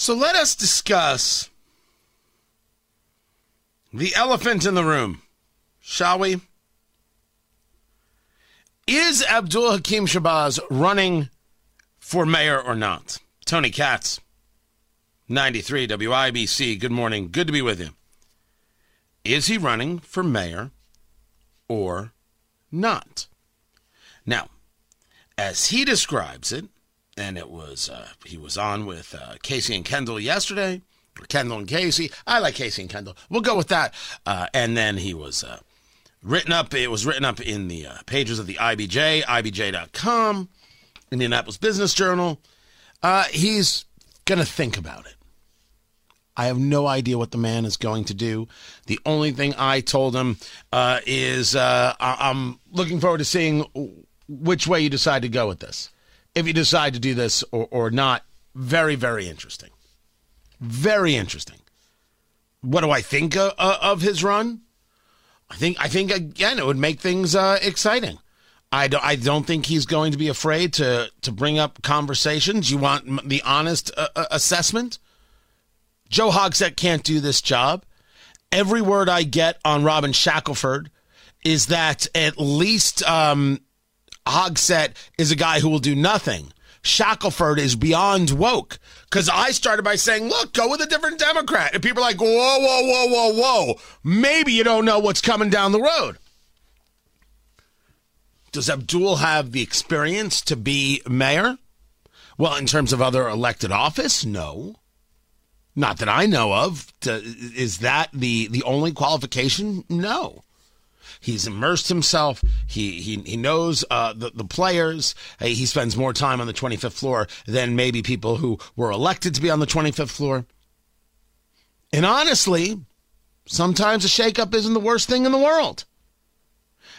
So let us discuss the elephant in the room, shall we? Is Abdul Hakim Shabazz running for mayor or not. Tony Katz, 93 WIBC. Good morning. Good to be with you. Is he running for mayor or not? Now, as he describes it, and it was uh, he was on with uh, Casey and Kendall yesterday, Kendall and Casey. I like Casey and Kendall. We'll go with that. Uh, and then he was uh, written up. It was written up in the uh, pages of the IBJ, IBJ.com. Indianapolis Business Journal. Uh, he's going to think about it. I have no idea what the man is going to do. The only thing I told him uh, is uh, I- am looking forward to seeing which way you decide to go with this. If you decide to do this or, or not, very, very interesting. Very interesting. What do I think of, uh, of his run? I think I think again it would make things uh, exciting. I don't, I don't think he's going to be afraid to, to bring up conversations. You want the honest uh, uh, assessment? Joe Hogsett can't do this job. Every word I get on Robin Shackleford is that at least um, Hogsett is a guy who will do nothing. Shackleford is beyond woke. Because I started by saying, look, go with a different Democrat. And people are like, whoa, whoa, whoa, whoa, whoa. Maybe you don't know what's coming down the road. Does Abdul have the experience to be mayor? Well, in terms of other elected office, no. Not that I know of. Is that the, the only qualification? No. He's immersed himself. He he, he knows uh, the, the players. He spends more time on the 25th floor than maybe people who were elected to be on the 25th floor. And honestly, sometimes a shakeup isn't the worst thing in the world.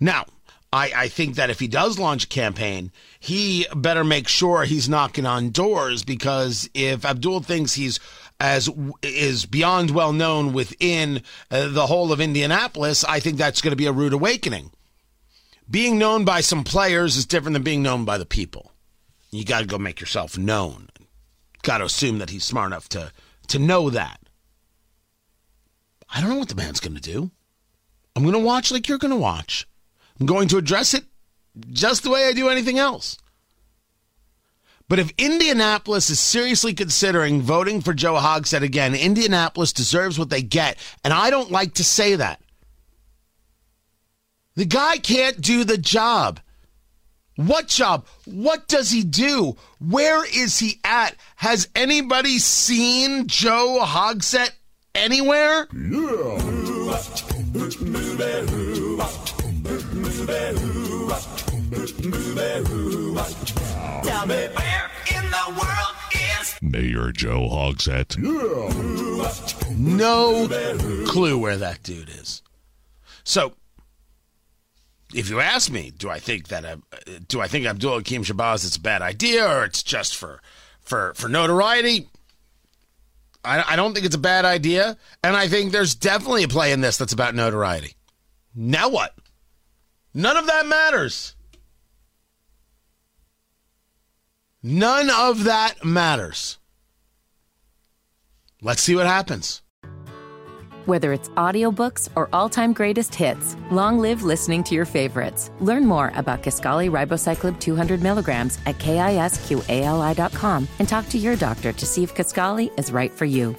Now, I, I think that if he does launch a campaign, he better make sure he's knocking on doors because if Abdul thinks he's as is beyond well known within uh, the whole of Indianapolis, I think that's going to be a rude awakening. Being known by some players is different than being known by the people. You got to go make yourself known. Got to assume that he's smart enough to to know that. I don't know what the man's going to do. I'm going to watch like you're going to watch. I'm going to address it just the way I do anything else. But if Indianapolis is seriously considering voting for Joe Hogsett again, Indianapolis deserves what they get. And I don't like to say that. The guy can't do the job. What job? What does he do? Where is he at? Has anybody seen Joe Hogsett anywhere? Yeah. Tell me where in the world is Mayor Joe Hogsett? No clue where that dude is. So, if you ask me, do I think that uh, do I think Abdul Hakim Shabazz is a bad idea or it's just for for for notoriety? I, I don't think it's a bad idea, and I think there's definitely a play in this that's about notoriety. Now what? None of that matters. None of that matters. Let's see what happens. Whether it's audiobooks or all-time greatest hits, long live listening to your favorites. Learn more about Kisqali Ribociclib 200 milligrams at kisqali.com and talk to your doctor to see if Kisqali is right for you.